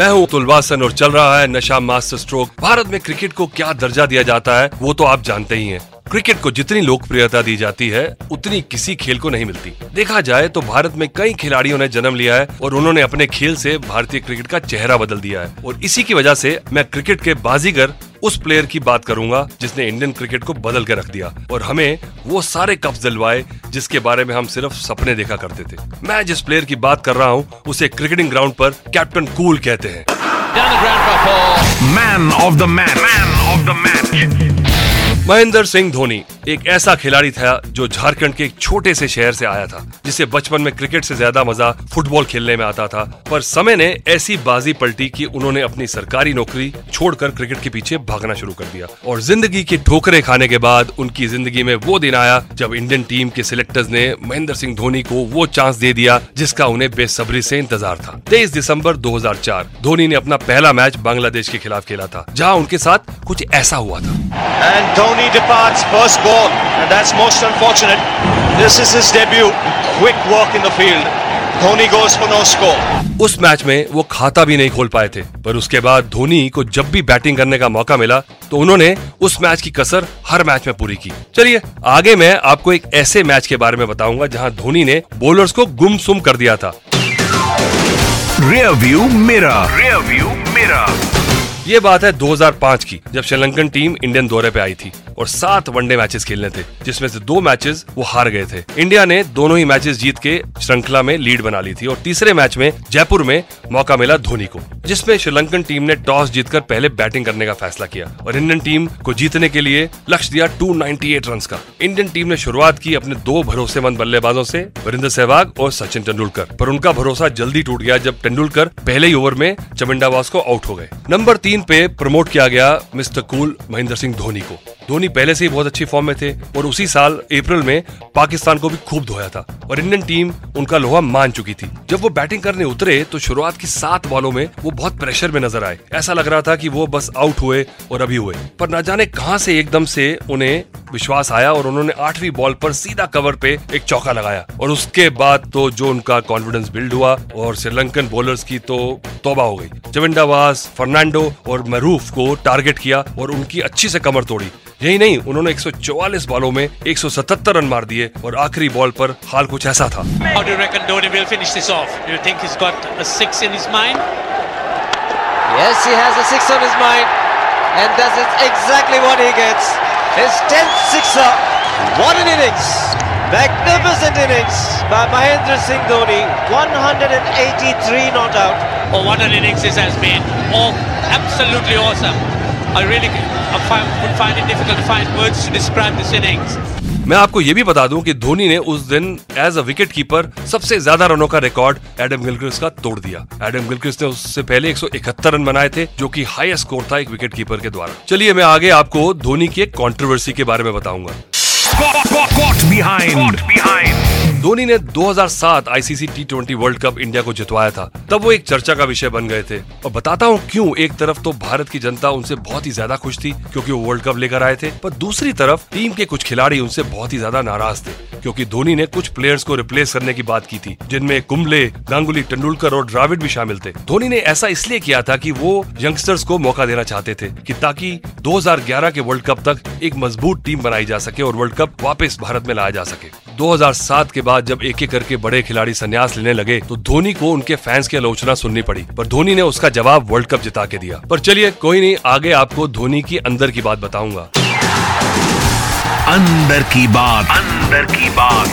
मैं हूँ तुलवासन और चल रहा है नशा मास्टर स्ट्रोक। भारत में क्रिकेट को क्या दर्जा दिया जाता है, वो तो आप जानते ही हैं। क्रिकेट को जितनी लोकप्रियता दी जाती है, उतनी किसी खेल को नहीं मिलती। देखा जाए तो भारत में कई खिलाड़ियों ने जन्म लिया है और उन्होंने अपने खेल से भारतीय क्रिकेट का चेहरा बदल दिया है। और इसी की वजह से मैं क्रिकेट के बाजीगर उस प्लेयर की बात करूँगा जिसने इंडियन क्रिकेट को बदल के रख दिया और हमें वो सारे कप दिलवाए जिसके बारे में हम सिर्फ़ सपने देखा करते थे। मैं जिस प्लेयर की बात कर रहा हूँ उसे क्रिकेटिंग ग्राउंड पर कैप्टन कूल कहते हैं. Man of the man man of the match Mahendra Singh Dhoni. एक ऐसा खिलाड़ी था जो झारखंड के एक छोटे से शहर से आया था, जिसे बचपन में क्रिकेट से ज़्यादा मज़ा फुटबॉल खेलने में आता था। पर समय ने ऐसी बाजी पलटी कि उन्होंने अपनी सरकारी नौकरी छोड़कर क्रिकेट के पीछे भागना शुरू कर दिया। और ज़िंदगी के ठोकरे खाने के बाद उनकी ज़िंदगी में वो दिन आया जब इंडियन टीम के सिलेक्टर्स ने महेंद्र सिंह धोनी को वो चांस दे दिया जिसका उन्हें बेसब्री से इंतज़ार था। तेईस दिसंबर 2004 धोनी ने अपना पहला मैच बांग्लादेश के खिलाफ खेला था, जहाँ उनके साथ कुछ ऐसा हुआ था। Ball, and that's most unfortunate. This is his debut. Quick work in the field. Dhoni goes for no score. उस मैच में वो खाता भी नहीं खोल पाए थे पर उसके बाद धोनी को जब भी बैटिंग करने का मौका मिला तो उन्होंने उस मैच की कसर हर मैच में पूरी की चलिए आगे मैं आपको एक ऐसे मैच के बारे में बताऊँगा जहाँ धोनी ने बॉलर्स को गुमसुम कर दिया था रियर व्यू मेरा रियर व्यू मेरा ये बात है 2005 की जब श्रीलंकन टीम इंडियन दौरे पे आई थी और सात वनडे मैचेस खेलने थे, जिसमें से दो मैचेस वो हार गए थे। इंडिया ने दोनों ही मैचेस जीत के श्रृंखला में लीड बना ली थी और तीसरे मैच में जयपुर में मौका मिला धोनी को, जिसमें श्रीलंकन टीम ने टॉस जीतकर पहले बैटिंग करने का फैसला किया और इंडियन टीम को जीतने के लिए लक्ष्य दिया 298 रन का। इंडियन टीम ने शुरुआत की अपने दो भरोसेमंद बल्लेबाजों से, वीरेंद्र सहवाग और सचिन तेंदुलकर, पर उनका भरोसा जल्दी टूट गया जब तेंदुलकर पहले ही ओवर में चमिंडावास को आउट हो गए। नंबर तीन पे प्रमोट किया गया मिस्टर कूल महेंद्र सिंह धोनी को। धोनी पहले से ही बहुत अच्छी फॉर्म में थे और उसी साल अप्रैल में पाकिस्तान को भी खूब धोया था। और इंडियन टीम उनका लोहा मान चुकी थी। जब वो बैटिंग करने उतरे तो शुरुआत की सात बॉलों में वो बहुत प्रेशर में नज़र आए। ऐसा लग रहा था कि वो बस आउट हुए और अभी हुए। पर न जाने कहाँ से एकदम से उन्हें विश्वास आया और उन्होंने आठवीं बॉल पर सीधा कवर पे एक चौका लगाया। और उसके बाद तो जो उनका कॉन्फिडेंस बिल्ड हुआ और श्रीलंकन बॉलर्स की तो तोबा हो गई। जब इन फर्नांडो और मरूफ को टारगेट किया और उनकी अच्छी से कमर तोड़ी। यही नहीं उन्होंने 144 बालों में 177 रन मार दिए और आखिरी बॉल पर हाल कुछ ऐसा था। Magnificent innings by Mahendra Singh Dhoni. 183 not out. Oh, what an innings this has been. Oh, absolutely awesome. I really I find, would find it difficult to find words to describe this innings. मैं आपको ये भी बता दूँ कि धोनी ने उस दिन एज अ विकेट कीपर सबसे ज़्यादा रनों का रिकॉर्ड एडम गिलक्रिस्ट का तोड़ दिया एडम गिलक्रिस्ट ने उससे पहले 171 रन बनाए थे जो कि हाईएस्ट स्कोर था एक विकेट कीपर के द्वारा चलिए मैं आगे आपको धोनी की एक कंट्रोवर्सी के बारे में बताऊँगा Caught, caught, caught behind. Caught behind. Dhoni ने 2007 ICC T twenty world cup India को जितवाया था। तब वो एक चर्चा का विषय बन गए थे। और बताता हूँ क्यों एक तरफ़ तो भारत की जनता उनसे बहुत ही ज़्यादा खुश थी, क्योंकि वो वर्ल्ड कप लेकर आए थे, पर दूसरी तरफ़ टीम के कुछ खिलाड़ी उनसे बहुत ही ज़्यादा नाराज़ थे, क्योंकि धोनी ने कुछ प्लेयर्स को रिप्लेस करने की बात की थी, जिनमें कुंबले, गांगुली, तेंदुलकर और द्राविड भी शामिल थे। धोनी ने ऐसा इसलिए किया था कि वो यंगस्टर्स को मौका देना चाहते थे, कि ताकि 2011 के वर्ल्ड कप तक एक मज़बूत टीम बनाई जा सके और वर्ल्ड कप वापस भारत में लाया जा सके। 2007 के बाद जब एक एक करके बड़े खिलाड़ी संन्यास लेने लगे तो धोनी को उनके फैंस की आलोचना सुननी पड़ी। पर धोनी ने उसका जवाब वर्ल्ड कप जिता के दिया। पर चलिए कोई नहीं आगे आपको धोनी की अंदर की बात बताऊँगा। अंदर की बात। अंदर की बात।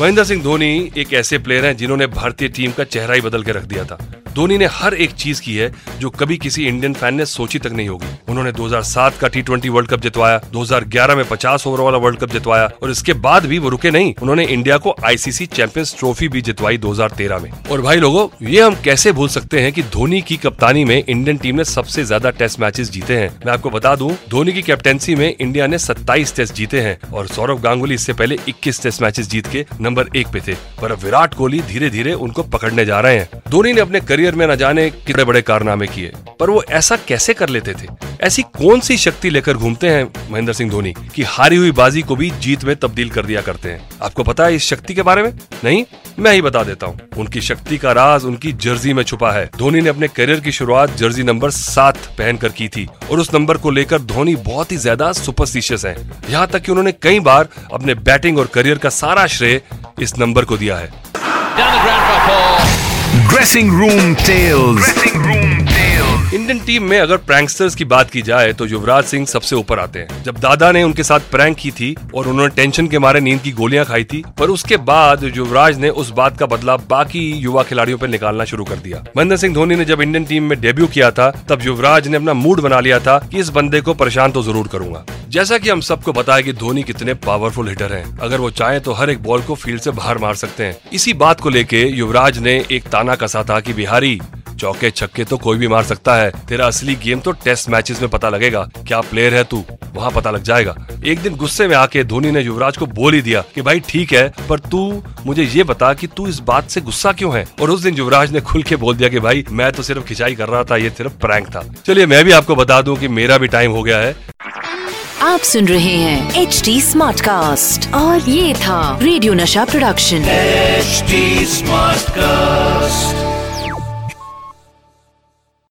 महेंद्र सिंह धोनी एक ऐसे प्लेयर हैं जिन्होंने भारतीय टीम का चेहरा ही बदल के रख दिया था। धोनी ने हर एक चीज़ की है जो कभी किसी इंडियन फ़ैन ने सोची तक नहीं होगी। उन्होंने 2007 का टी ट्वेंटी वर्ल्ड कप जितवाया 2011 में 50 ओवर वाला वर्ल्ड कप जितवाया, और इसके बाद भी वो रुके नहीं। उन्होंने इंडिया को आईसीसी चैंपियंस ट्रॉफी भी जितवाई 2013 में। और भाई लोगों, ये हम कैसे भूल सकते हैं कि धोनी की कप्तानी में इंडियन टीम ने सबसे ज़्यादा टेस्ट मैचेस जीते हैं? मैं आपको बता दूँ, धोनी की कैप्टेंसी में इंडिया ने 27 टेस्ट जीते हैं, और सौरभ गांगुली इससे पहले 21 टेस्ट मैचेस जीत के नंबर एक पे थे। पर विराट कोहली धीरे धीरे उनको पकड़ने जा रहे हैं। धोनी ने अपने करियर में न जाने कितने बड़े कारनामे किए। पर वो ऐसा कैसे कर लेते थे? ऐसी कौन सी शक्ति लेकर घूमते हैं महेंद्र सिंह धोनी कि हारी हुई बाजी को भी जीत में तब्दील कर दिया करते हैं? आपको पता है इस शक्ति के बारे में? नहीं? मैं ही बता देता हूँ। उनकी शक्ति का राज उनकी जर्सी में छुपा है। धोनी ने अपने करियर की शुरुआत जर्सी नंबर सात पहनकर की थी और उस नंबर को लेकर धोनी बहुत ही ज़्यादा सुपरस्टिशियस है। यहाँ तक कि उन्होंने कई बार अपने बैटिंग और करियर का सारा श्रेय इस नंबर को दिया है। Dressing Room Tales. Dressing room Indian team में अगर प्रैंकस्टर्स की बात की जाए तो युवराज सिंह सबसे ऊपर आते हैं। जब दादा ने उनके साथ प्रैंक की थी और उन्होंने टेंशन के मारे नींद की गोलियाँ खाई थी, पर उसके बाद युवराज ने उस बात का बदला बाकी युवा खिलाड़ियों पर निकालना शुरू कर दिया। महेंद्र सिंह धोनी ने जब इंडियन टीम में डेब्यू किया था, तब युवराज ने अपना मूड बना लिया था कि इस बंदे को परेशान तो ज़रूर करूँगा। जैसा कि हम सबको है कि धोनी कितने पावरफुल हिटर हैं। अगर वो चाहे तो हर एक बॉल को फ़ील्ड से बाहर मार सकते हैं। इसी बात को लेके युवराज ने एक ताना कसा था कि बिहारी चौके छक्के तो कोई भी मार सकता है। तेरा असली गेम तो टेस्ट मैचेस में पता लगेगा। क्या प्लेयर है तू? वहाँ पता लग जाएगा। एक दिन गुस्से में आके धोनी ने युवराज को बोल ही दिया कि भाई ठीक है पर तू मुझे ये बता कि तू इस बात से गुस्सा क्यों है? और उस दिन युवराज ने खुल के बोल दिया कि भाई मैं तो सिर्फ़ खिंचाई कर रहा था ये सिर्फ़ प्रैंक था। चलिए मैं भी आपको बता दूँ कि मेरा भी टाइम हो गया है। आप सुन रहे हैं एच डी स्मार्ट कास्ट और ये था रेडियो नशा प्रोडक्शन स्मार्ट Smartcast.